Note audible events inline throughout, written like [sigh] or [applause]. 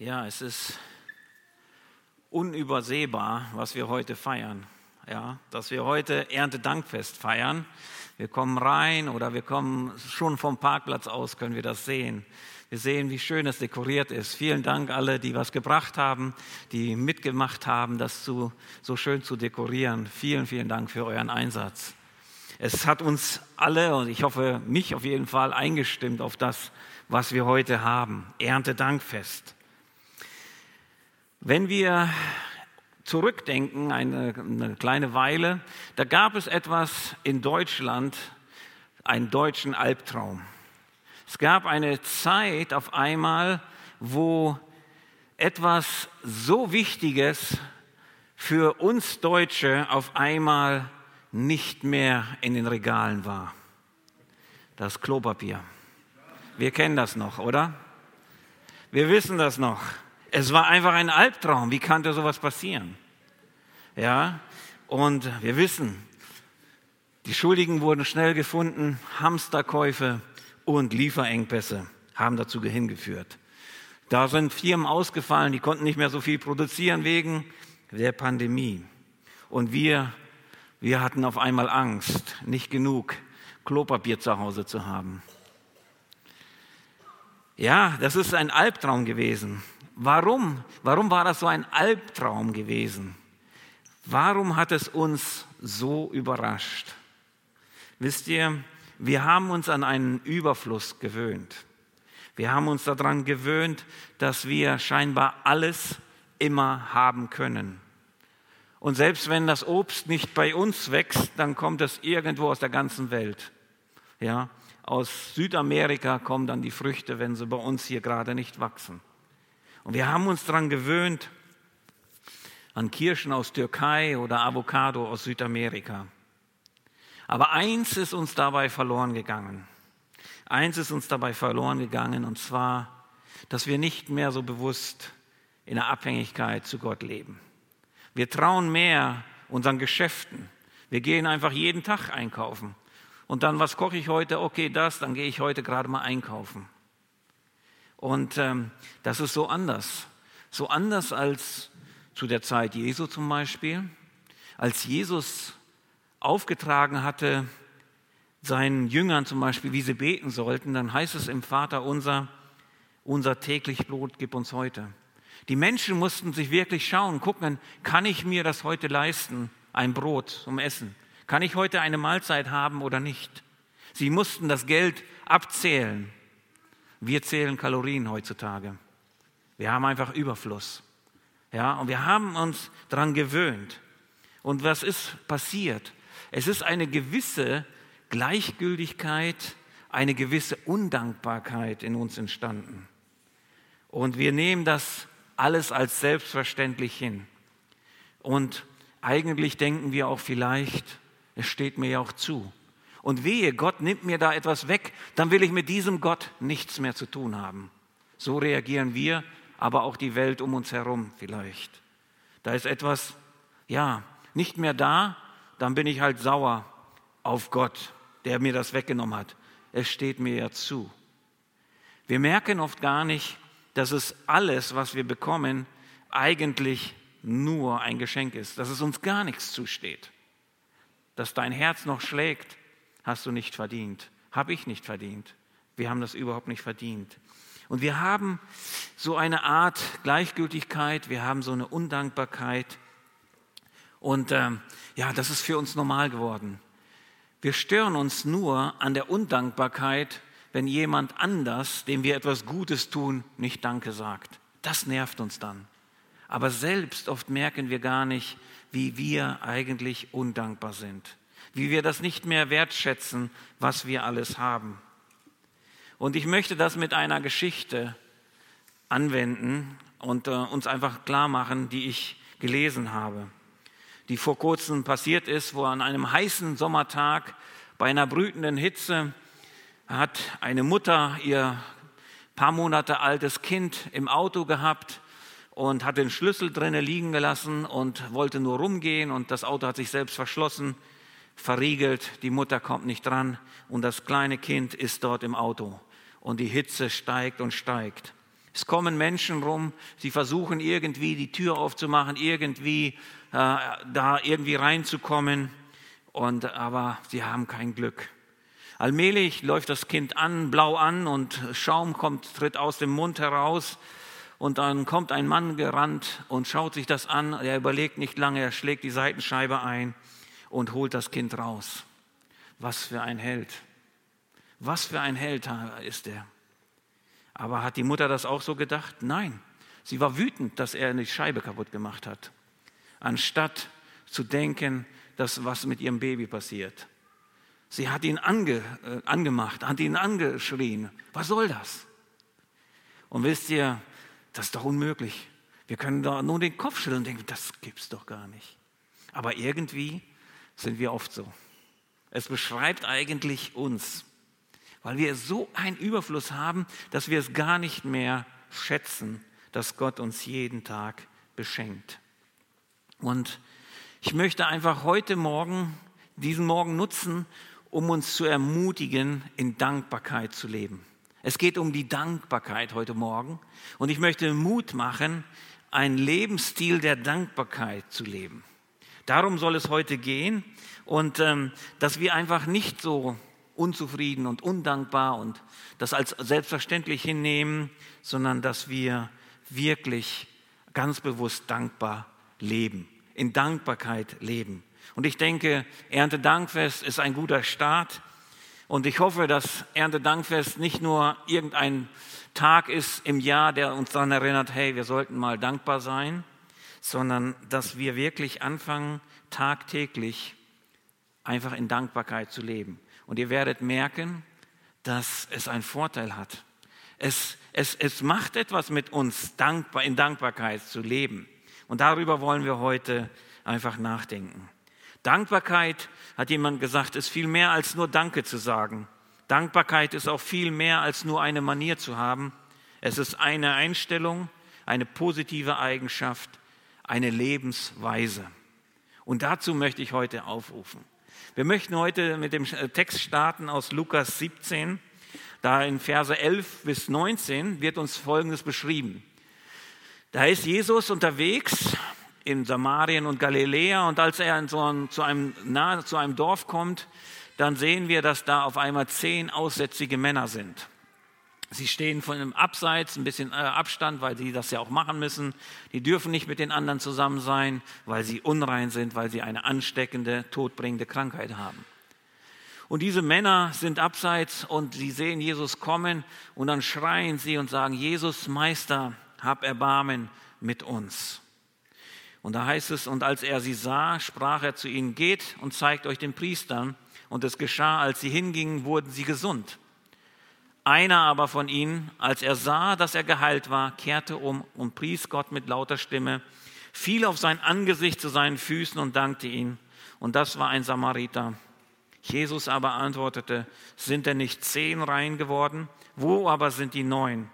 Ja, es ist unübersehbar, was wir heute feiern. Ja, dass wir heute Erntedankfest feiern. Wir kommen rein oder wir kommen schon vom Parkplatz aus, können wir das sehen. Wir sehen, wie schön es dekoriert ist. Vielen Dank alle, die was gebracht haben, die mitgemacht haben, das zu, so schön zu dekorieren. Vielen, vielen Dank für euren Einsatz. Es hat uns alle und ich hoffe mich auf jeden Fall eingestimmt auf das, was wir heute haben. Erntedankfest. Wenn wir zurückdenken, eine, eine, kleine Weile, da gab es etwas in Deutschland, einen deutschen Albtraum. Es gab eine Zeit auf einmal, wo etwas so Wichtiges für uns Deutsche auf einmal nicht mehr in den Regalen war. Das Klopapier. Wir kennen das noch, oder? Wir wissen das noch. Es war einfach ein Albtraum. Wie konnte sowas passieren? Ja, und wir wissen, die Schuldigen wurden schnell gefunden, Hamsterkäufe und Lieferengpässe haben dazu hingeführt. Da sind Firmen ausgefallen, die konnten nicht mehr so viel produzieren wegen der Pandemie. Und wir, wir hatten auf einmal Angst, nicht genug Klopapier zu Hause zu haben. Ja, das ist ein Albtraum gewesen. Warum? Warum war das so ein Albtraum gewesen? Warum hat es uns so überrascht? Wisst ihr, wir haben uns an einen Überfluss gewöhnt. Wir haben uns daran gewöhnt, dass wir scheinbar alles immer haben können. Und selbst wenn das Obst nicht bei uns wächst, dann kommt es irgendwo aus der ganzen Welt. Ja, aus Südamerika kommen dann die Früchte, wenn sie bei uns hier gerade nicht wachsen. Und wir haben uns daran gewöhnt, an Kirschen aus Türkei oder Avocado aus Südamerika. Aber eins ist uns dabei verloren gegangen. Eins ist uns dabei verloren gegangen, und zwar, dass wir nicht mehr so bewusst in der Abhängigkeit zu Gott leben. Wir trauen mehr unseren Geschäften. Wir gehen einfach jeden Tag einkaufen. Und dann, was koche ich heute? Okay, das, dann gehe ich heute gerade mal einkaufen. Und ähm, das ist so anders. So anders als zu der Zeit Jesu zum Beispiel. Als Jesus aufgetragen hatte, seinen Jüngern zum Beispiel, wie sie beten sollten, dann heißt es im Vater unser, unser täglich Brot gib uns heute. Die Menschen mussten sich wirklich schauen, gucken, kann ich mir das heute leisten, ein Brot zum Essen? Kann ich heute eine Mahlzeit haben oder nicht? Sie mussten das Geld abzählen. Wir zählen Kalorien heutzutage. Wir haben einfach Überfluss. Ja, und wir haben uns daran gewöhnt. Und was ist passiert? Es ist eine gewisse Gleichgültigkeit, eine gewisse Undankbarkeit in uns entstanden. Und wir nehmen das alles als selbstverständlich hin. Und eigentlich denken wir auch vielleicht, es steht mir ja auch zu und wehe, Gott nimmt mir da etwas weg, dann will ich mit diesem Gott nichts mehr zu tun haben. So reagieren wir, aber auch die Welt um uns herum vielleicht. Da ist etwas, ja, nicht mehr da, dann bin ich halt sauer auf Gott, der mir das weggenommen hat. Es steht mir ja zu. Wir merken oft gar nicht, dass es alles, was wir bekommen, eigentlich nur ein Geschenk ist, dass es uns gar nichts zusteht, dass dein Herz noch schlägt, hast du nicht verdient, habe ich nicht verdient. Wir haben das überhaupt nicht verdient. Und wir haben so eine Art Gleichgültigkeit, wir haben so eine Undankbarkeit. Und ähm, ja, das ist für uns normal geworden. Wir stören uns nur an der Undankbarkeit, wenn jemand anders, dem wir etwas Gutes tun, nicht Danke sagt. Das nervt uns dann. Aber selbst oft merken wir gar nicht, wie wir eigentlich undankbar sind wie wir das nicht mehr wertschätzen, was wir alles haben. Und ich möchte das mit einer Geschichte anwenden und äh, uns einfach klar machen, die ich gelesen habe, die vor kurzem passiert ist, wo an einem heißen Sommertag bei einer brütenden Hitze hat eine Mutter ihr paar Monate altes Kind im Auto gehabt und hat den Schlüssel drinnen liegen gelassen und wollte nur rumgehen und das Auto hat sich selbst verschlossen verriegelt, die Mutter kommt nicht dran und das kleine Kind ist dort im Auto und die Hitze steigt und steigt. Es kommen Menschen rum, sie versuchen irgendwie die Tür aufzumachen, irgendwie äh, da irgendwie reinzukommen, und, aber sie haben kein Glück. Allmählich läuft das Kind an, blau an und Schaum kommt, tritt aus dem Mund heraus. Und dann kommt ein Mann gerannt und schaut sich das an. Er überlegt nicht lange, er schlägt die Seitenscheibe ein und holt das Kind raus. Was für ein Held. Was für ein Held ist er. Aber hat die Mutter das auch so gedacht? Nein. Sie war wütend, dass er die Scheibe kaputt gemacht hat. Anstatt zu denken, dass was mit ihrem Baby passiert. Sie hat ihn ange, äh, angemacht, hat ihn angeschrien. Was soll das? Und wisst ihr, das ist doch unmöglich. Wir können da nur den Kopf schütteln und denken, das gibt's doch gar nicht. Aber irgendwie sind wir oft so. Es beschreibt eigentlich uns weil wir so einen Überfluss haben, dass wir es gar nicht mehr schätzen, dass Gott uns jeden Tag beschenkt. Und ich möchte einfach heute Morgen, diesen Morgen nutzen, um uns zu ermutigen, in Dankbarkeit zu leben. Es geht um die Dankbarkeit heute Morgen und ich möchte Mut machen, einen Lebensstil der Dankbarkeit zu leben. Darum soll es heute gehen und ähm, dass wir einfach nicht so unzufrieden und undankbar und das als selbstverständlich hinnehmen, sondern dass wir wirklich ganz bewusst dankbar leben, in Dankbarkeit leben. Und ich denke, Erntedankfest ist ein guter Start. Und ich hoffe, dass Erntedankfest nicht nur irgendein Tag ist im Jahr, der uns daran erinnert, hey, wir sollten mal dankbar sein, sondern dass wir wirklich anfangen, tagtäglich einfach in Dankbarkeit zu leben. Und ihr werdet merken, dass es einen Vorteil hat. Es, es, es macht etwas mit uns, dankbar, in Dankbarkeit zu leben. Und darüber wollen wir heute einfach nachdenken. Dankbarkeit, hat jemand gesagt, ist viel mehr als nur Danke zu sagen. Dankbarkeit ist auch viel mehr als nur eine Manier zu haben. Es ist eine Einstellung, eine positive Eigenschaft, eine Lebensweise. Und dazu möchte ich heute aufrufen. Wir möchten heute mit dem Text starten aus Lukas 17. Da in Verse 11 bis 19 wird uns Folgendes beschrieben. Da ist Jesus unterwegs in Samarien und Galiläa und als er so ein, zu, einem, nahe, zu einem Dorf kommt, dann sehen wir, dass da auf einmal zehn aussätzige Männer sind. Sie stehen von einem Abseits, ein bisschen äh, Abstand, weil sie das ja auch machen müssen. Die dürfen nicht mit den anderen zusammen sein, weil sie unrein sind, weil sie eine ansteckende, todbringende Krankheit haben. Und diese Männer sind abseits und sie sehen Jesus kommen und dann schreien sie und sagen, Jesus Meister, hab Erbarmen mit uns. Und da heißt es, und als er sie sah, sprach er zu ihnen, geht und zeigt euch den Priestern. Und es geschah, als sie hingingen, wurden sie gesund. Einer aber von ihnen, als er sah, dass er geheilt war, kehrte um und pries Gott mit lauter Stimme, fiel auf sein Angesicht zu seinen Füßen und dankte ihn. Und das war ein Samariter. Jesus aber antwortete, sind denn nicht zehn rein geworden? Wo aber sind die neun?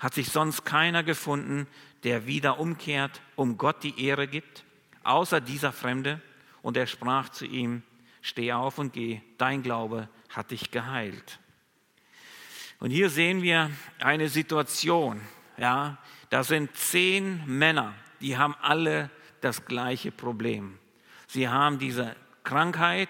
Hat sich sonst keiner gefunden, der wieder umkehrt, um Gott die Ehre gibt, außer dieser Fremde? Und er sprach zu ihm, steh auf und geh, dein Glaube hat dich geheilt. Und hier sehen wir eine Situation. Ja, da sind zehn Männer, die haben alle das gleiche Problem. Sie haben diese Krankheit,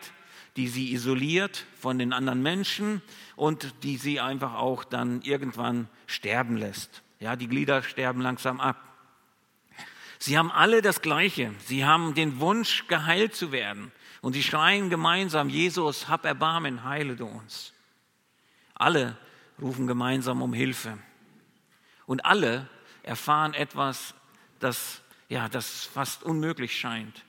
die sie isoliert von den anderen Menschen und die sie einfach auch dann irgendwann sterben lässt. Ja, die Glieder sterben langsam ab. Sie haben alle das Gleiche. Sie haben den Wunsch, geheilt zu werden. Und sie schreien gemeinsam, Jesus, hab Erbarmen, heile du uns. Alle rufen gemeinsam um Hilfe. Und alle erfahren etwas, das, ja, das fast unmöglich scheint,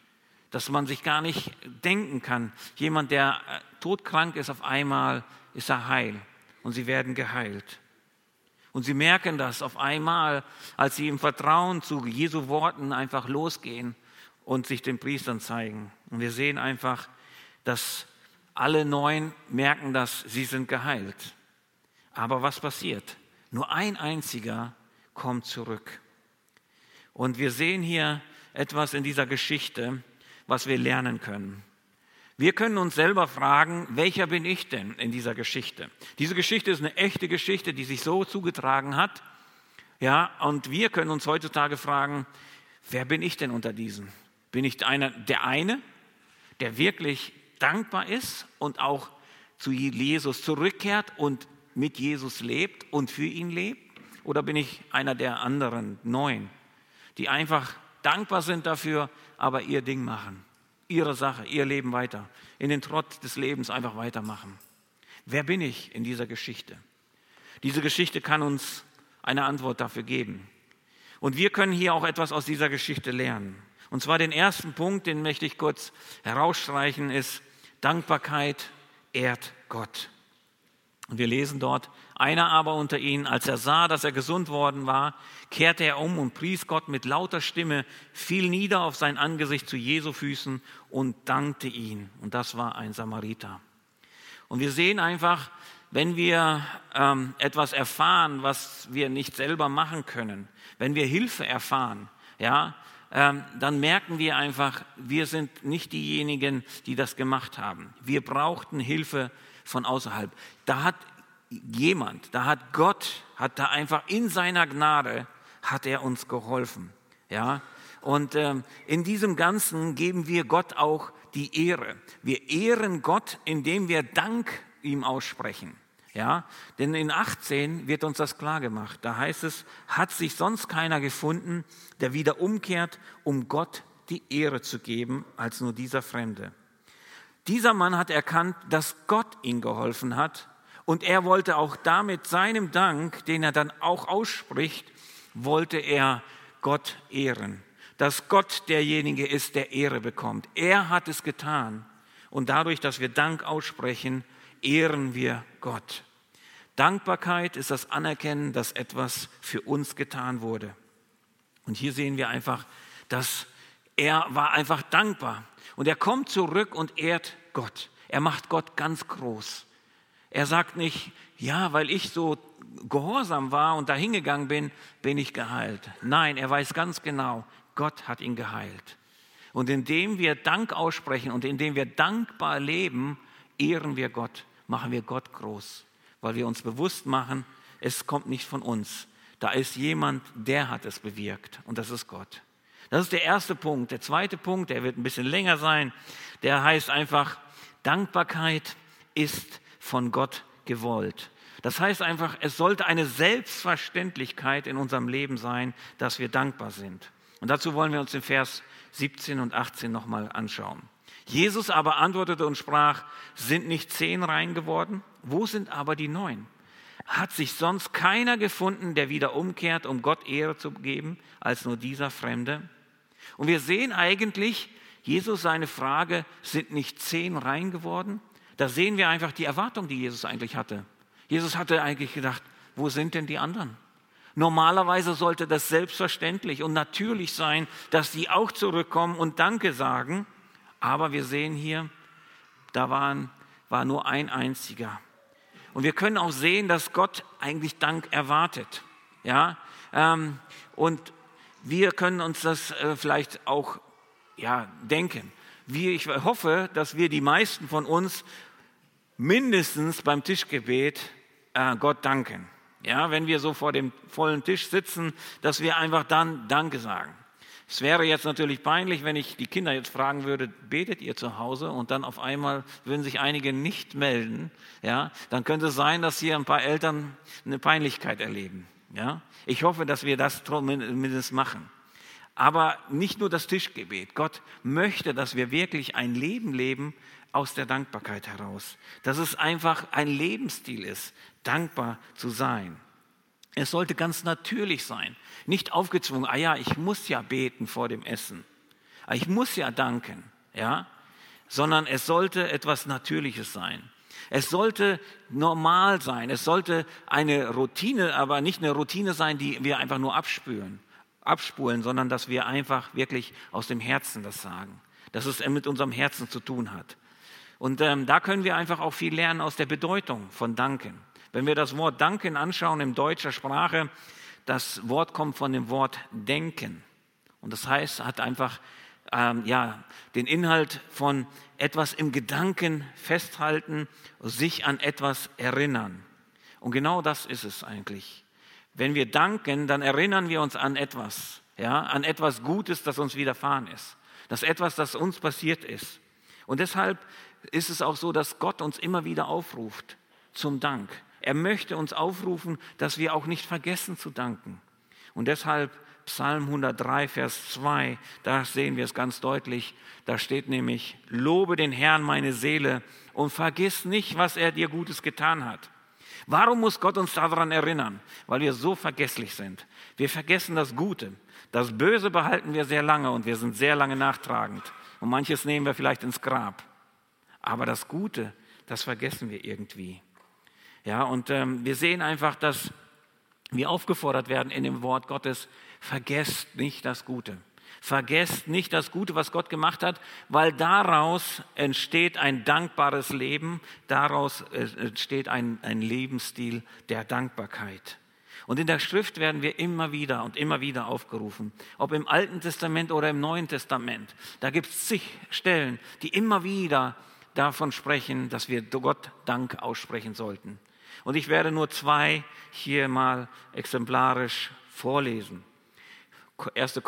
dass man sich gar nicht denken kann. Jemand, der äh, todkrank ist, auf einmal ist er heil und sie werden geheilt. Und sie merken das auf einmal, als sie im Vertrauen zu Jesu Worten einfach losgehen und sich den Priestern zeigen. Und wir sehen einfach, dass alle neun merken, dass sie sind geheilt. Aber was passiert? Nur ein einziger kommt zurück. Und wir sehen hier etwas in dieser Geschichte, was wir lernen können. Wir können uns selber fragen, welcher bin ich denn in dieser Geschichte? Diese Geschichte ist eine echte Geschichte, die sich so zugetragen hat. Ja, und wir können uns heutzutage fragen, wer bin ich denn unter diesen? Bin ich einer, der eine, der wirklich dankbar ist und auch zu Jesus zurückkehrt und mit Jesus lebt und für ihn lebt? Oder bin ich einer der anderen neun, die einfach dankbar sind dafür, aber ihr Ding machen, ihre Sache, ihr Leben weiter, in den Trott des Lebens einfach weitermachen? Wer bin ich in dieser Geschichte? Diese Geschichte kann uns eine Antwort dafür geben. Und wir können hier auch etwas aus dieser Geschichte lernen. Und zwar den ersten Punkt, den möchte ich kurz herausstreichen, ist Dankbarkeit ehrt Gott. Und wir lesen dort, einer aber unter ihnen, als er sah, dass er gesund worden war, kehrte er um und pries Gott mit lauter Stimme, fiel nieder auf sein Angesicht zu Jesu Füßen und dankte ihn. Und das war ein Samariter. Und wir sehen einfach, wenn wir ähm, etwas erfahren, was wir nicht selber machen können, wenn wir Hilfe erfahren, ja, ähm, dann merken wir einfach, wir sind nicht diejenigen, die das gemacht haben. Wir brauchten Hilfe von außerhalb. Da hat jemand, da hat Gott, hat da einfach in seiner Gnade, hat er uns geholfen. Ja, und ähm, in diesem Ganzen geben wir Gott auch die Ehre. Wir ehren Gott, indem wir Dank ihm aussprechen. Ja, denn in 18 wird uns das klar gemacht. Da heißt es, hat sich sonst keiner gefunden, der wieder umkehrt, um Gott die Ehre zu geben, als nur dieser Fremde. Dieser Mann hat erkannt, dass Gott ihm geholfen hat und er wollte auch damit seinem Dank, den er dann auch ausspricht, wollte er Gott ehren. Dass Gott derjenige ist, der Ehre bekommt. Er hat es getan. Und dadurch, dass wir Dank aussprechen, ehren wir Gott. Dankbarkeit ist das Anerkennen, dass etwas für uns getan wurde. Und hier sehen wir einfach, dass er war einfach dankbar. Und er kommt zurück und ehrt Gott. Er macht Gott ganz groß. Er sagt nicht, ja, weil ich so gehorsam war und dahingegangen bin, bin ich geheilt. Nein, er weiß ganz genau, Gott hat ihn geheilt. Und indem wir Dank aussprechen und indem wir dankbar leben, ehren wir Gott machen wir Gott groß, weil wir uns bewusst machen, es kommt nicht von uns. Da ist jemand, der hat es bewirkt und das ist Gott. Das ist der erste Punkt. Der zweite Punkt, der wird ein bisschen länger sein, der heißt einfach, Dankbarkeit ist von Gott gewollt. Das heißt einfach, es sollte eine Selbstverständlichkeit in unserem Leben sein, dass wir dankbar sind. Und dazu wollen wir uns den Vers 17 und 18 nochmal anschauen. Jesus aber antwortete und sprach, sind nicht zehn rein geworden? Wo sind aber die neun? Hat sich sonst keiner gefunden, der wieder umkehrt, um Gott Ehre zu geben, als nur dieser Fremde? Und wir sehen eigentlich, Jesus seine Frage, sind nicht zehn rein geworden? Da sehen wir einfach die Erwartung, die Jesus eigentlich hatte. Jesus hatte eigentlich gedacht, wo sind denn die anderen? Normalerweise sollte das selbstverständlich und natürlich sein, dass die auch zurückkommen und Danke sagen. Aber wir sehen hier, da waren, war nur ein einziger. Und wir können auch sehen, dass Gott eigentlich Dank erwartet. Ja, ähm, und wir können uns das äh, vielleicht auch ja, denken. Wie ich hoffe, dass wir die meisten von uns mindestens beim Tischgebet äh, Gott danken. Ja, wenn wir so vor dem vollen Tisch sitzen, dass wir einfach dann Danke sagen. Es wäre jetzt natürlich peinlich, wenn ich die Kinder jetzt fragen würde, betet ihr zu Hause und dann auf einmal würden sich einige nicht melden, ja, dann könnte es sein, dass hier ein paar Eltern eine Peinlichkeit erleben, ja. Ich hoffe, dass wir das zumindest machen. Aber nicht nur das Tischgebet. Gott möchte, dass wir wirklich ein Leben leben aus der Dankbarkeit heraus. Dass es einfach ein Lebensstil ist, dankbar zu sein. Es sollte ganz natürlich sein, nicht aufgezwungen. Ah ja, ich muss ja beten vor dem Essen. Ah, ich muss ja danken, ja, sondern es sollte etwas Natürliches sein. Es sollte normal sein. Es sollte eine Routine, aber nicht eine Routine sein, die wir einfach nur abspülen, abspulen, sondern dass wir einfach wirklich aus dem Herzen das sagen, dass es mit unserem Herzen zu tun hat. Und ähm, da können wir einfach auch viel lernen aus der Bedeutung von Danken. Wenn wir das Wort danken anschauen in deutscher Sprache, das Wort kommt von dem Wort denken. Und das heißt, hat einfach ähm, ja, den Inhalt von etwas im Gedanken festhalten, sich an etwas erinnern. Und genau das ist es eigentlich. Wenn wir danken, dann erinnern wir uns an etwas, ja, an etwas Gutes, das uns widerfahren ist. Das etwas, das uns passiert ist. Und deshalb ist es auch so, dass Gott uns immer wieder aufruft zum Dank. Er möchte uns aufrufen, dass wir auch nicht vergessen zu danken. Und deshalb Psalm 103, Vers 2, da sehen wir es ganz deutlich. Da steht nämlich, lobe den Herrn meine Seele und vergiss nicht, was er dir Gutes getan hat. Warum muss Gott uns daran erinnern? Weil wir so vergesslich sind. Wir vergessen das Gute. Das Böse behalten wir sehr lange und wir sind sehr lange nachtragend. Und manches nehmen wir vielleicht ins Grab. Aber das Gute, das vergessen wir irgendwie. Ja, und ähm, wir sehen einfach, dass wir aufgefordert werden in dem Wort Gottes, vergesst nicht das Gute. Vergesst nicht das Gute, was Gott gemacht hat, weil daraus entsteht ein dankbares Leben, daraus äh, entsteht ein, ein Lebensstil der Dankbarkeit. Und in der Schrift werden wir immer wieder und immer wieder aufgerufen, ob im Alten Testament oder im Neuen Testament. Da gibt es zig Stellen, die immer wieder davon sprechen, dass wir Gott Dank aussprechen sollten. Und ich werde nur zwei hier mal exemplarisch vorlesen. 1. Äh,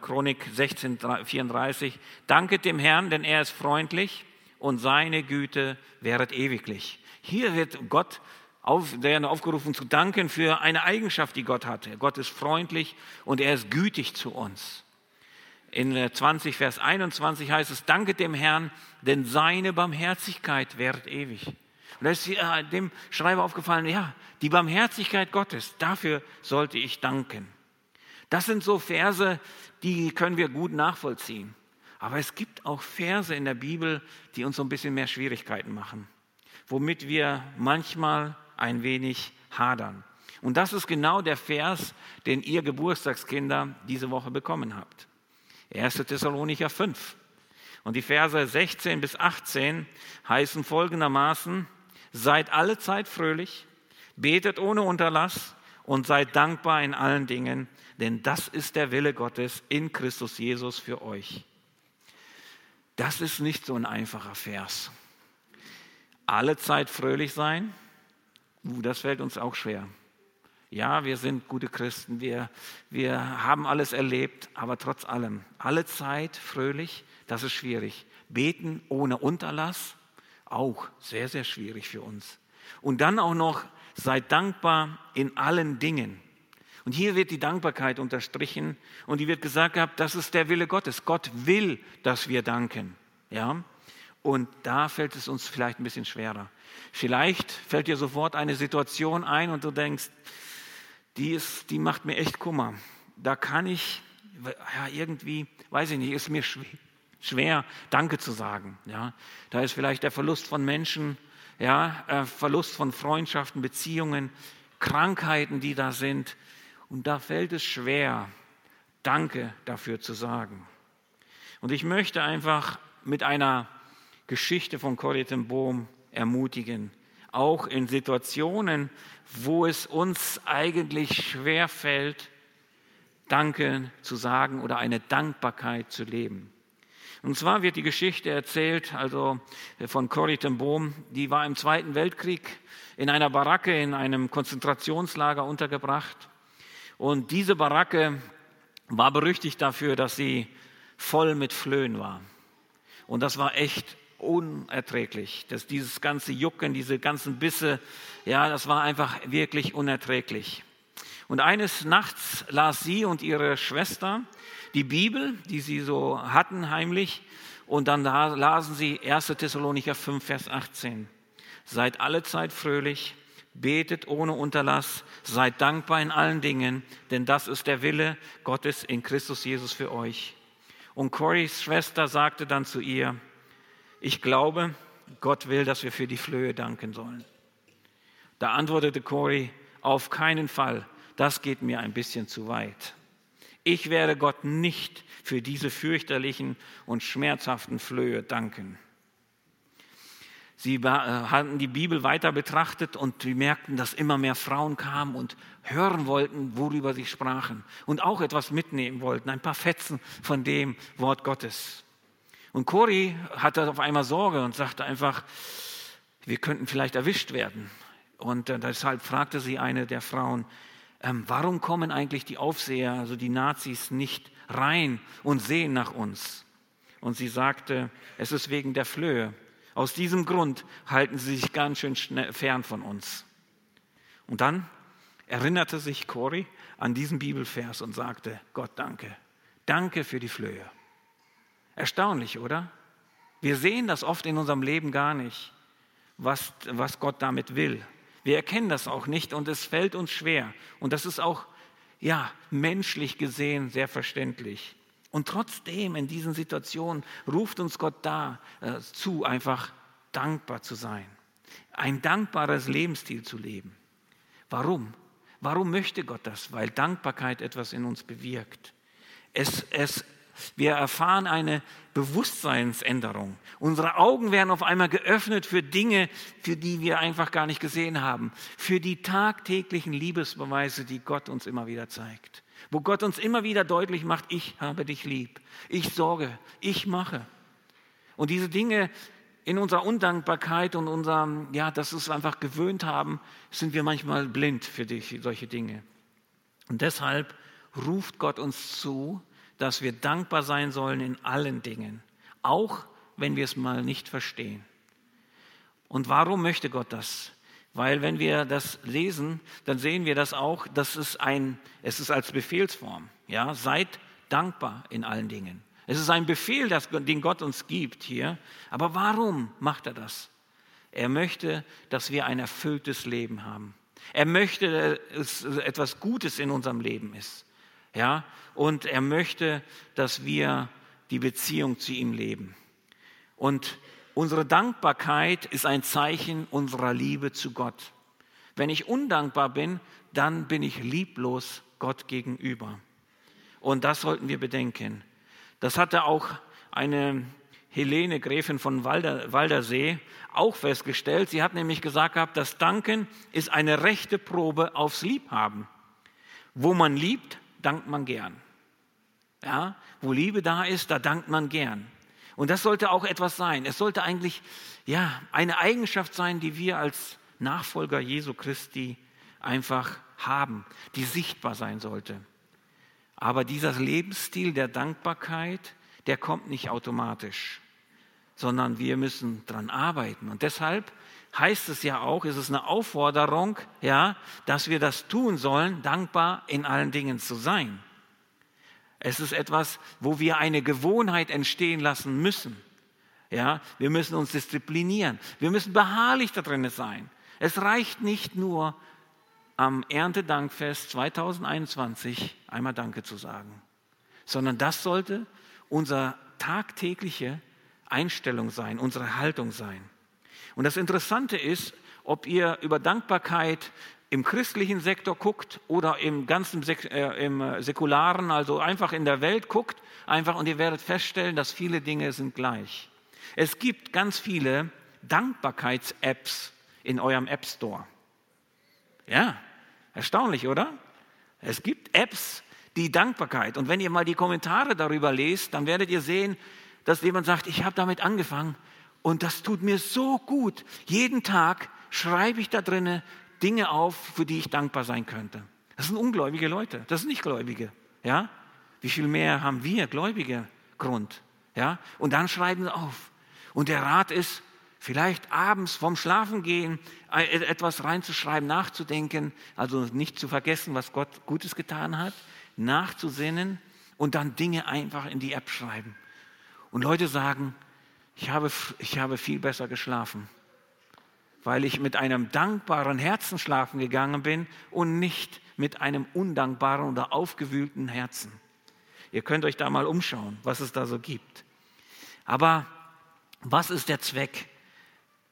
Chronik 16, 34. Danket dem Herrn, denn er ist freundlich und seine Güte wäret ewiglich. Hier wird Gott auf, werden aufgerufen zu danken für eine Eigenschaft, die Gott hat. Gott ist freundlich und er ist gütig zu uns. In 20, Vers 21 heißt es, danket dem Herrn, denn seine Barmherzigkeit währt ewig. Und da ist äh, dem Schreiber aufgefallen, ja, die Barmherzigkeit Gottes, dafür sollte ich danken. Das sind so Verse, die können wir gut nachvollziehen. Aber es gibt auch Verse in der Bibel, die uns so ein bisschen mehr Schwierigkeiten machen, womit wir manchmal ein wenig hadern. Und das ist genau der Vers, den ihr Geburtstagskinder diese Woche bekommen habt. 1. Thessalonicher 5. Und die Verse 16 bis 18 heißen folgendermaßen, seid alle Zeit fröhlich, betet ohne Unterlass und seid dankbar in allen Dingen, denn das ist der Wille Gottes in Christus Jesus für euch. Das ist nicht so ein einfacher Vers. Alle Zeit fröhlich sein, uh, das fällt uns auch schwer. Ja, wir sind gute Christen, wir, wir haben alles erlebt, aber trotz allem, alle Zeit fröhlich, das ist schwierig. Beten ohne Unterlass, auch sehr, sehr schwierig für uns. Und dann auch noch, seid dankbar in allen Dingen. Und hier wird die Dankbarkeit unterstrichen und die wird gesagt gehabt, das ist der Wille Gottes. Gott will, dass wir danken. Ja? Und da fällt es uns vielleicht ein bisschen schwerer. Vielleicht fällt dir sofort eine Situation ein und du denkst, die, ist, die macht mir echt Kummer. Da kann ich, ja, irgendwie, weiß ich nicht, ist mir schwer, Danke zu sagen. Ja? Da ist vielleicht der Verlust von Menschen, ja, äh, Verlust von Freundschaften, Beziehungen, Krankheiten, die da sind. Und da fällt es schwer, Danke dafür zu sagen. Und ich möchte einfach mit einer Geschichte von Corrie Bohm ermutigen, auch in Situationen, wo es uns eigentlich schwer fällt, Danke zu sagen oder eine Dankbarkeit zu leben. Und zwar wird die Geschichte erzählt, also von Corrie ten Bohm, die war im Zweiten Weltkrieg in einer Baracke in einem Konzentrationslager untergebracht. Und diese Baracke war berüchtigt dafür, dass sie voll mit Flöhen war. Und das war echt unerträglich. Das, dieses ganze Jucken, diese ganzen Bisse, ja, das war einfach wirklich unerträglich. Und eines Nachts las sie und ihre Schwester die Bibel, die sie so hatten heimlich, und dann lasen sie 1. Thessalonicher 5, Vers 18. Seid alle Zeit fröhlich, betet ohne Unterlass, seid dankbar in allen Dingen, denn das ist der Wille Gottes in Christus Jesus für euch. Und Corys Schwester sagte dann zu ihr, ich glaube, Gott will, dass wir für die Flöhe danken sollen. Da antwortete Cory, auf keinen Fall, das geht mir ein bisschen zu weit. Ich werde Gott nicht für diese fürchterlichen und schmerzhaften Flöhe danken. Sie äh, hatten die Bibel weiter betrachtet und sie merkten, dass immer mehr Frauen kamen und hören wollten, worüber sie sprachen und auch etwas mitnehmen wollten, ein paar Fetzen von dem Wort Gottes. Und Cori hatte auf einmal Sorge und sagte einfach, wir könnten vielleicht erwischt werden. Und äh, deshalb fragte sie eine der Frauen, ähm, warum kommen eigentlich die Aufseher, also die Nazis, nicht rein und sehen nach uns? Und sie sagte, es ist wegen der Flöhe. Aus diesem Grund halten sie sich ganz schön fern von uns. Und dann erinnerte sich Cory an diesen Bibelvers und sagte, Gott danke, danke für die Flöhe. Erstaunlich, oder? Wir sehen das oft in unserem Leben gar nicht, was, was Gott damit will. Wir erkennen das auch nicht und es fällt uns schwer. Und das ist auch, ja, menschlich gesehen sehr verständlich. Und trotzdem in diesen Situationen ruft uns Gott da äh, zu, einfach dankbar zu sein, ein dankbares Lebensstil zu leben. Warum? Warum möchte Gott das? Weil Dankbarkeit etwas in uns bewirkt. Es, es wir erfahren eine Bewusstseinsänderung. Unsere Augen werden auf einmal geöffnet für Dinge, für die wir einfach gar nicht gesehen haben. Für die tagtäglichen Liebesbeweise, die Gott uns immer wieder zeigt. Wo Gott uns immer wieder deutlich macht, ich habe dich lieb. Ich sorge, ich mache. Und diese Dinge in unserer Undankbarkeit und unserem, ja, dass wir es einfach gewöhnt haben, sind wir manchmal blind für dich, solche Dinge. Und deshalb ruft Gott uns zu, dass wir dankbar sein sollen in allen Dingen, auch wenn wir es mal nicht verstehen. Und warum möchte Gott das? Weil wenn wir das lesen, dann sehen wir das auch, dass es ein, es ist als Befehlsform. Ja, seid dankbar in allen Dingen. Es ist ein Befehl, das, den Gott uns gibt hier. Aber warum macht er das? Er möchte, dass wir ein erfülltes Leben haben. Er möchte, dass etwas Gutes in unserem Leben ist. Ja, und er möchte, dass wir die Beziehung zu ihm leben. Und unsere Dankbarkeit ist ein Zeichen unserer Liebe zu Gott. Wenn ich undankbar bin, dann bin ich lieblos Gott gegenüber. Und das sollten wir bedenken. Das hatte auch eine Helene Gräfin von Walder, Waldersee auch festgestellt. Sie hat nämlich gesagt gehabt, das Danken ist eine rechte Probe aufs Liebhaben. Wo man liebt, dankt man gern. Ja, wo Liebe da ist, da dankt man gern. Und das sollte auch etwas sein. Es sollte eigentlich ja, eine Eigenschaft sein, die wir als Nachfolger Jesu Christi einfach haben, die sichtbar sein sollte. Aber dieser Lebensstil der Dankbarkeit, der kommt nicht automatisch, sondern wir müssen daran arbeiten. Und deshalb heißt es ja auch, es ist eine Aufforderung, ja, dass wir das tun sollen, dankbar in allen Dingen zu sein. Es ist etwas, wo wir eine Gewohnheit entstehen lassen müssen. Ja, wir müssen uns disziplinieren. Wir müssen beharrlich da drin sein. Es reicht nicht nur am Erntedankfest 2021 einmal Danke zu sagen, sondern das sollte unsere tagtägliche Einstellung sein, unsere Haltung sein. Und das Interessante ist, ob ihr über Dankbarkeit im christlichen Sektor guckt oder im ganzen Sek äh, im äh, säkularen, also einfach in der Welt guckt, einfach und ihr werdet feststellen, dass viele Dinge sind gleich. Es gibt ganz viele Dankbarkeits-Apps in eurem App Store. Ja, erstaunlich, oder? Es gibt Apps, die Dankbarkeit. Und wenn ihr mal die Kommentare darüber lest, dann werdet ihr sehen, dass jemand sagt, ich habe damit angefangen und das tut mir so gut. Jeden Tag schreibe ich da drinnen Dinge auf, für die ich dankbar sein könnte. Das sind ungläubige Leute, das sind nicht Gläubige. Ja? Wie viel mehr haben wir Gläubige Grund? Ja? Und dann schreiben sie auf. Und der Rat ist, vielleicht abends vorm Schlafengehen äh, etwas reinzuschreiben, nachzudenken, also nicht zu vergessen, was Gott Gutes getan hat, nachzusinnen und dann Dinge einfach in die App schreiben. Und Leute sagen, ich habe, ich habe viel besser geschlafen, weil ich mit einem dankbaren Herzen schlafen gegangen bin und nicht mit einem undankbaren oder aufgewühlten Herzen. Ihr könnt euch da mal umschauen, was es da so gibt. Aber was ist der Zweck?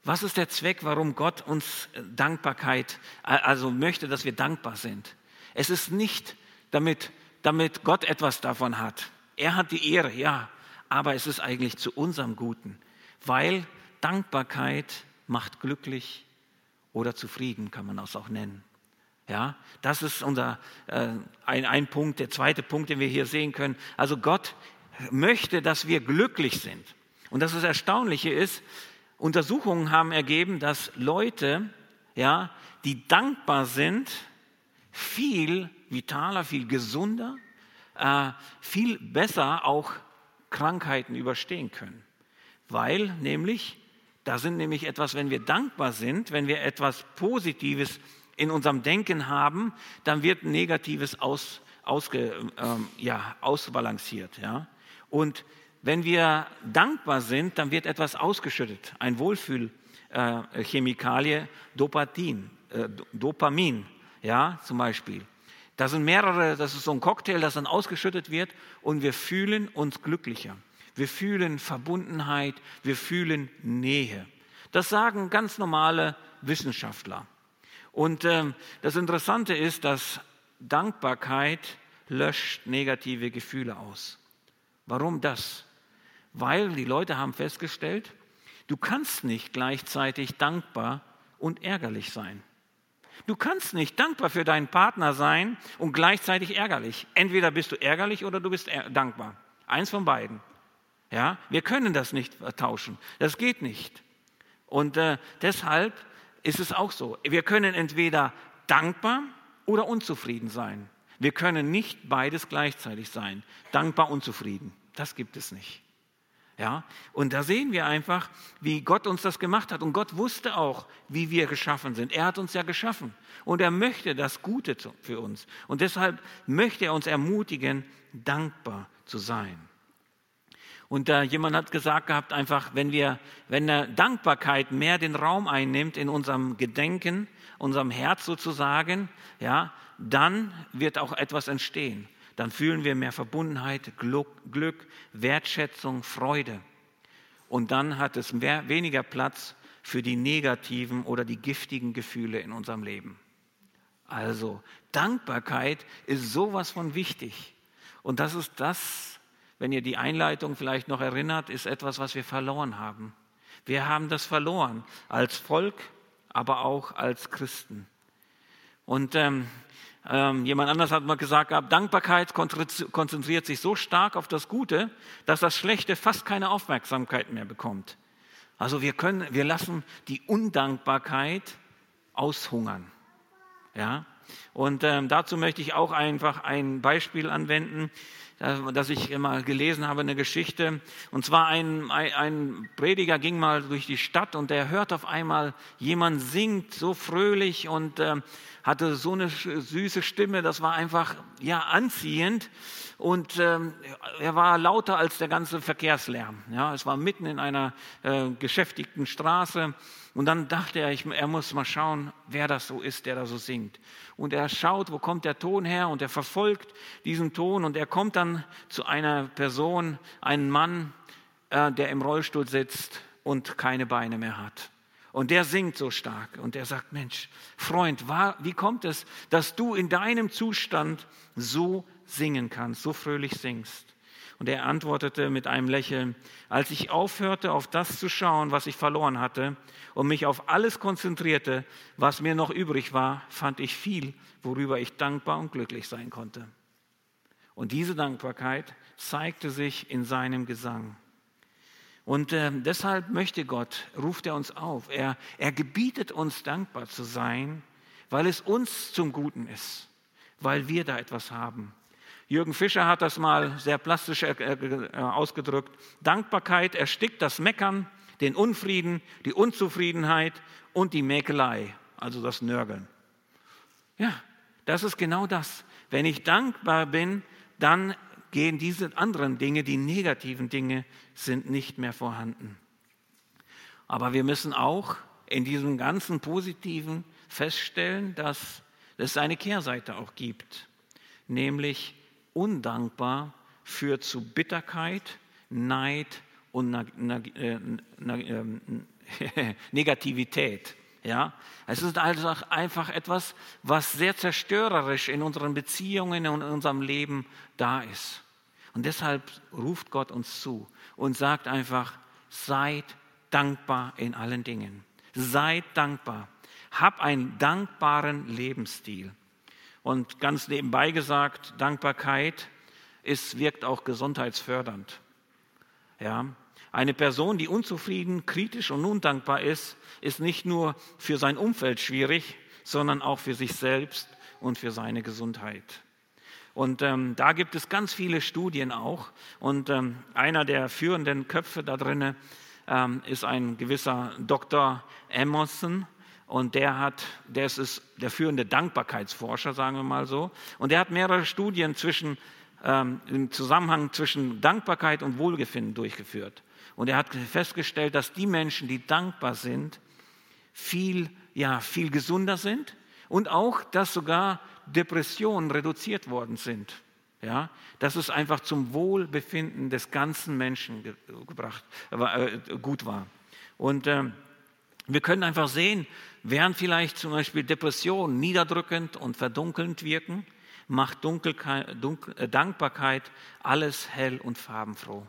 Was ist der Zweck, warum Gott uns Dankbarkeit, also möchte, dass wir dankbar sind? Es ist nicht, damit, damit Gott etwas davon hat. Er hat die Ehre, ja, aber es ist eigentlich zu unserem Guten, weil Dankbarkeit macht glücklich oder zufrieden, kann man das auch nennen. Ja, das ist unser äh, ein, ein Punkt, der zweite Punkt, den wir hier sehen können. Also Gott möchte, dass wir glücklich sind. Und das, das Erstaunliche ist, Untersuchungen haben ergeben, dass Leute, ja, die dankbar sind, viel vitaler, viel gesunder, äh, viel besser auch Krankheiten überstehen können. Weil nämlich, da sind nämlich etwas, wenn wir dankbar sind, wenn wir etwas Positives in unserem Denken haben, dann wird Negatives aus, ausge, ähm, ja, ausbalanciert. Ja? Und wenn wir dankbar sind, dann wird etwas ausgeschüttet, ein Wohlfühlchemikalie, äh, äh, Dopamin, ja, zum Beispiel. Da sind mehrere, das ist so ein Cocktail, das dann ausgeschüttet wird und wir fühlen uns glücklicher. Wir fühlen Verbundenheit, wir fühlen Nähe. Das sagen ganz normale Wissenschaftler. Und ähm, das Interessante ist, dass Dankbarkeit löscht negative Gefühle aus. Warum das? Weil die Leute haben festgestellt, du kannst nicht gleichzeitig dankbar und ärgerlich sein. Du kannst nicht dankbar für deinen Partner sein und gleichzeitig ärgerlich. Entweder bist du ärgerlich oder du bist dankbar. Eins von beiden. Ja, wir können das nicht tauschen. Das geht nicht. Und äh, deshalb ist es auch so. Wir können entweder dankbar oder unzufrieden sein. Wir können nicht beides gleichzeitig sein. Dankbar und zufrieden. Das gibt es nicht. Ja, und da sehen wir einfach, wie Gott uns das gemacht hat. Und Gott wusste auch, wie wir geschaffen sind. Er hat uns ja geschaffen. Und er möchte das Gute für uns. Und deshalb möchte er uns ermutigen, dankbar zu sein. Und äh, jemand hat gesagt gehabt, einfach, wenn wir, wenn eine Dankbarkeit mehr den Raum einnimmt in unserem Gedenken, unserem Herz sozusagen, ja, dann wird auch etwas entstehen. Dann fühlen wir mehr Verbundenheit, Glück, Glück Wertschätzung, Freude. Und dann hat es mehr, weniger Platz für die negativen oder die giftigen Gefühle in unserem Leben. Also Dankbarkeit ist sowas von wichtig. Und das ist das, wenn ihr die Einleitung vielleicht noch erinnert, ist etwas, was wir verloren haben. Wir haben das verloren als Volk, aber auch als Christen. Und ähm, ähm, jemand anders hat mal gesagt, gehabt, Dankbarkeit konzentriert sich so stark auf das Gute, dass das Schlechte fast keine Aufmerksamkeit mehr bekommt. Also wir können, wir lassen die Undankbarkeit aushungern. Ja? Und ähm, dazu möchte ich auch einfach ein Beispiel anwenden das ich immer gelesen habe, eine Geschichte. Und zwar ein, ein Prediger ging mal durch die Stadt und er hört auf einmal, jemand singt so fröhlich und äh, hatte so eine süße Stimme, das war einfach ja anziehend und ähm, er war lauter als der ganze Verkehrslärm. Ja, es war mitten in einer äh, geschäftigten Straße und dann dachte er, ich, er muss mal schauen, wer das so ist, der da so singt. Und er schaut, wo kommt der Ton her und er verfolgt diesen Ton und er kommt dann zu einer Person, einen Mann, äh, der im Rollstuhl sitzt und keine Beine mehr hat. Und der singt so stark und er sagt, Mensch, Freund, wie kommt es, dass du in deinem Zustand so singen kannst, so fröhlich singst? Und er antwortete mit einem Lächeln, als ich aufhörte, auf das zu schauen, was ich verloren hatte, und mich auf alles konzentrierte, was mir noch übrig war, fand ich viel, worüber ich dankbar und glücklich sein konnte. Und diese Dankbarkeit zeigte sich in seinem Gesang. Und äh, deshalb möchte Gott, ruft er uns auf, er, er gebietet uns dankbar zu sein, weil es uns zum Guten ist, weil wir da etwas haben. Jürgen Fischer hat das mal sehr plastisch äh, äh, ausgedrückt. Dankbarkeit erstickt das Meckern, den Unfrieden, die Unzufriedenheit und die Mäkelei, also das Nörgeln. Ja, das ist genau das. Wenn ich dankbar bin, dann gehen diese anderen Dinge, die negativen Dinge, sind nicht mehr vorhanden. Aber wir müssen auch in diesem ganzen Positiven feststellen, dass es eine Kehrseite auch gibt, nämlich undankbar führt zu Bitterkeit, Neid und äh, ähm, [laughs] Negativität. Ja, es ist also einfach etwas, was sehr zerstörerisch in unseren Beziehungen und in unserem Leben da ist. Und deshalb ruft Gott uns zu und sagt einfach, seid dankbar in allen Dingen. Seid dankbar. Hab einen dankbaren Lebensstil. Und ganz nebenbei gesagt, Dankbarkeit ist, wirkt auch gesundheitsfördernd. Ja, eine Person, die unzufrieden, kritisch und undankbar ist, ist nicht nur für sein Umfeld schwierig, sondern auch für sich selbst und für seine Gesundheit. Und ähm, da gibt es ganz viele Studien auch. Und ähm, einer der führenden Köpfe da drinnen ähm, ist ein gewisser Dr. Emerson. Und der hat, der ist der führende Dankbarkeitsforscher, sagen wir mal so. Und der hat mehrere Studien zwischen, ähm, im Zusammenhang zwischen Dankbarkeit und Wohlbefinden durchgeführt. Und er hat festgestellt, dass die Menschen, die dankbar sind, viel, ja, viel gesunder sind und auch, dass sogar Depressionen reduziert worden sind. Ja, dass es einfach zum Wohlbefinden des ganzen Menschen gebracht, äh, gut war. Und äh, wir können einfach sehen, während vielleicht zum Beispiel Depressionen niederdrückend und verdunkelnd wirken, macht äh, Dankbarkeit alles hell und farbenfroh.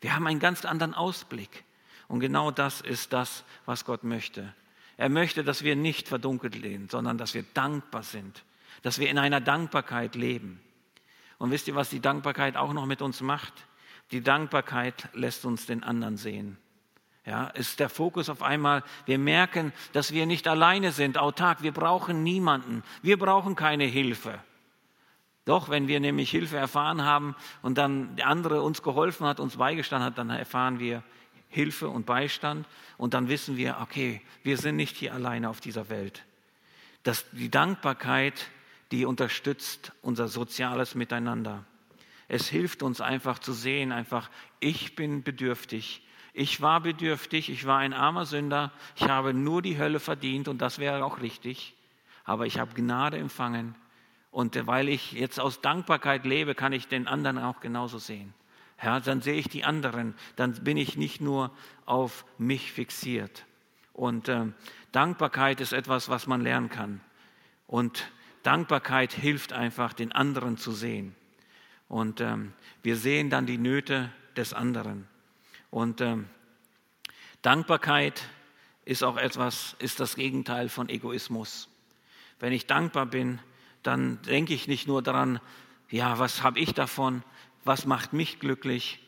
Wir haben einen ganz anderen Ausblick. Und genau das ist das, was Gott möchte. Er möchte, dass wir nicht verdunkelt leben, sondern dass wir dankbar sind, dass wir in einer Dankbarkeit leben. Und wisst ihr, was die Dankbarkeit auch noch mit uns macht? Die Dankbarkeit lässt uns den anderen sehen. Ja, ist der Fokus auf einmal, wir merken, dass wir nicht alleine sind, autark, wir brauchen niemanden, wir brauchen keine Hilfe. Doch, wenn wir nämlich Hilfe erfahren haben und dann der andere uns geholfen hat, uns beigestanden hat, dann erfahren wir Hilfe und Beistand und dann wissen wir, okay, wir sind nicht hier alleine auf dieser Welt. Dass die Dankbarkeit die unterstützt unser soziales Miteinander. Es hilft uns einfach zu sehen, einfach, ich bin bedürftig. Ich war bedürftig, ich war ein armer Sünder, ich habe nur die Hölle verdient und das wäre auch richtig. Aber ich habe Gnade empfangen und weil ich jetzt aus Dankbarkeit lebe, kann ich den anderen auch genauso sehen. Ja, dann sehe ich die anderen, dann bin ich nicht nur auf mich fixiert. Und äh, Dankbarkeit ist etwas, was man lernen kann. Und Dankbarkeit hilft einfach, den anderen zu sehen. Und ähm, wir sehen dann die Nöte des anderen. Und ähm, Dankbarkeit ist auch etwas, ist das Gegenteil von Egoismus. Wenn ich dankbar bin, dann denke ich nicht nur daran, ja, was habe ich davon, was macht mich glücklich,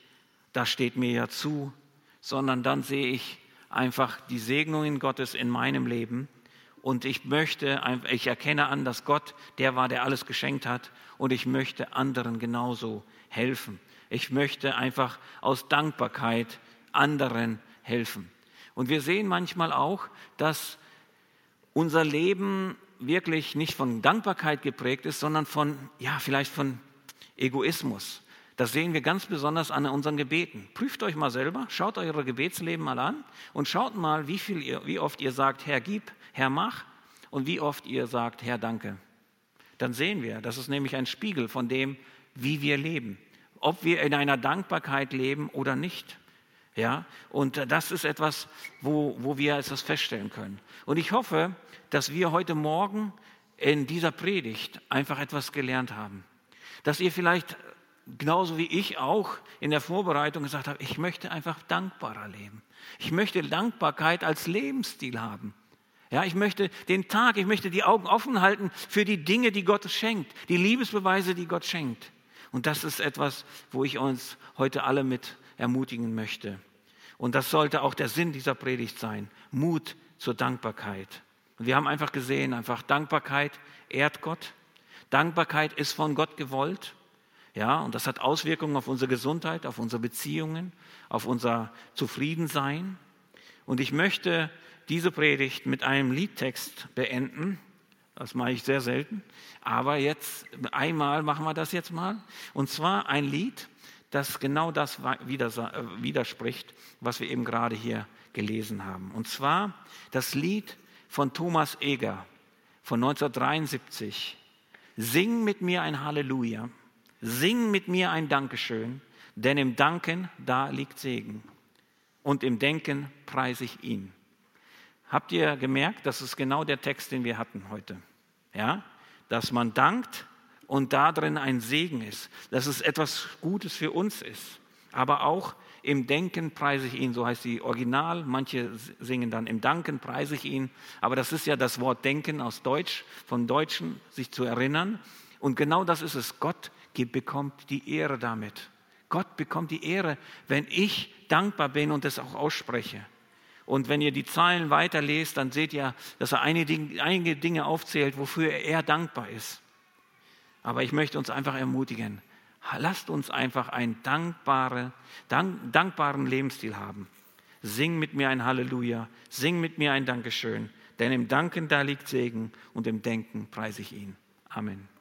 das steht mir ja zu, sondern dann sehe ich einfach die Segnungen Gottes in meinem Leben und ich möchte, ich erkenne an, dass Gott der war, der alles geschenkt hat. Und ich möchte anderen genauso helfen. Ich möchte einfach aus Dankbarkeit anderen helfen. Und wir sehen manchmal auch, dass unser Leben wirklich nicht von Dankbarkeit geprägt ist, sondern von, ja, vielleicht von Egoismus. Das sehen wir ganz besonders an unseren Gebeten. Prüft euch mal selber, schaut eure Gebetsleben mal an und schaut mal, wie, viel ihr, wie oft ihr sagt, Herr, gib, Herr, mach und wie oft ihr sagt, Herr, danke. Dann sehen wir, das ist nämlich ein Spiegel von dem, wie wir leben. Ob wir in einer Dankbarkeit leben oder nicht. Ja, und das ist etwas, wo, wo wir etwas feststellen können. Und ich hoffe, dass wir heute Morgen in dieser Predigt einfach etwas gelernt haben. Dass ihr vielleicht genauso wie ich auch in der Vorbereitung gesagt habt, ich möchte einfach dankbarer leben. Ich möchte Dankbarkeit als Lebensstil haben. Ja, ich möchte den Tag, ich möchte die Augen offen halten für die Dinge, die Gott schenkt, die Liebesbeweise, die Gott schenkt. Und das ist etwas, wo ich uns heute alle mit ermutigen möchte. Und das sollte auch der Sinn dieser Predigt sein. Mut zur Dankbarkeit. Und wir haben einfach gesehen, einfach Dankbarkeit ehrt Gott. Dankbarkeit ist von Gott gewollt. Ja, und das hat Auswirkungen auf unsere Gesundheit, auf unsere Beziehungen, auf unser Zufriedensein. Und ich möchte diese Predigt mit einem Liedtext beenden. Das mache ich sehr selten. Aber jetzt, einmal machen wir das jetzt mal. Und zwar ein Lied, das genau das äh, widerspricht, was wir eben gerade hier gelesen haben. Und zwar das Lied von Thomas Eger von 1973. Sing mit mir ein Halleluja, sing mit mir ein Dankeschön, denn im Danken da liegt Segen und im Denken preise ich ihn. Habt ihr gemerkt, das ist genau der Text, den wir hatten heute. Ja? Dass man dankt und da drin ein Segen ist, dass es etwas Gutes für uns ist. Aber auch im Denken preise ich ihn, so heißt die Original. Manche singen dann im Danken preise ich ihn. Aber das ist ja das Wort Denken aus Deutsch, von Deutschen sich zu erinnern. Und genau das ist es. Gott bekommt die Ehre damit. Gott bekommt die Ehre, wenn ich dankbar bin und es auch ausspreche. Und wenn ihr die Zahlen weiterlest, dann seht ihr, dass er einige Dinge aufzählt, wofür er dankbar ist. Aber ich möchte uns einfach ermutigen, lasst uns einfach einen dankbare, dank, dankbaren Lebensstil haben. Sing mit mir ein Halleluja, sing mit mir ein Dankeschön, denn im Danken da liegt Segen und im Denken preise ich ihn. Amen.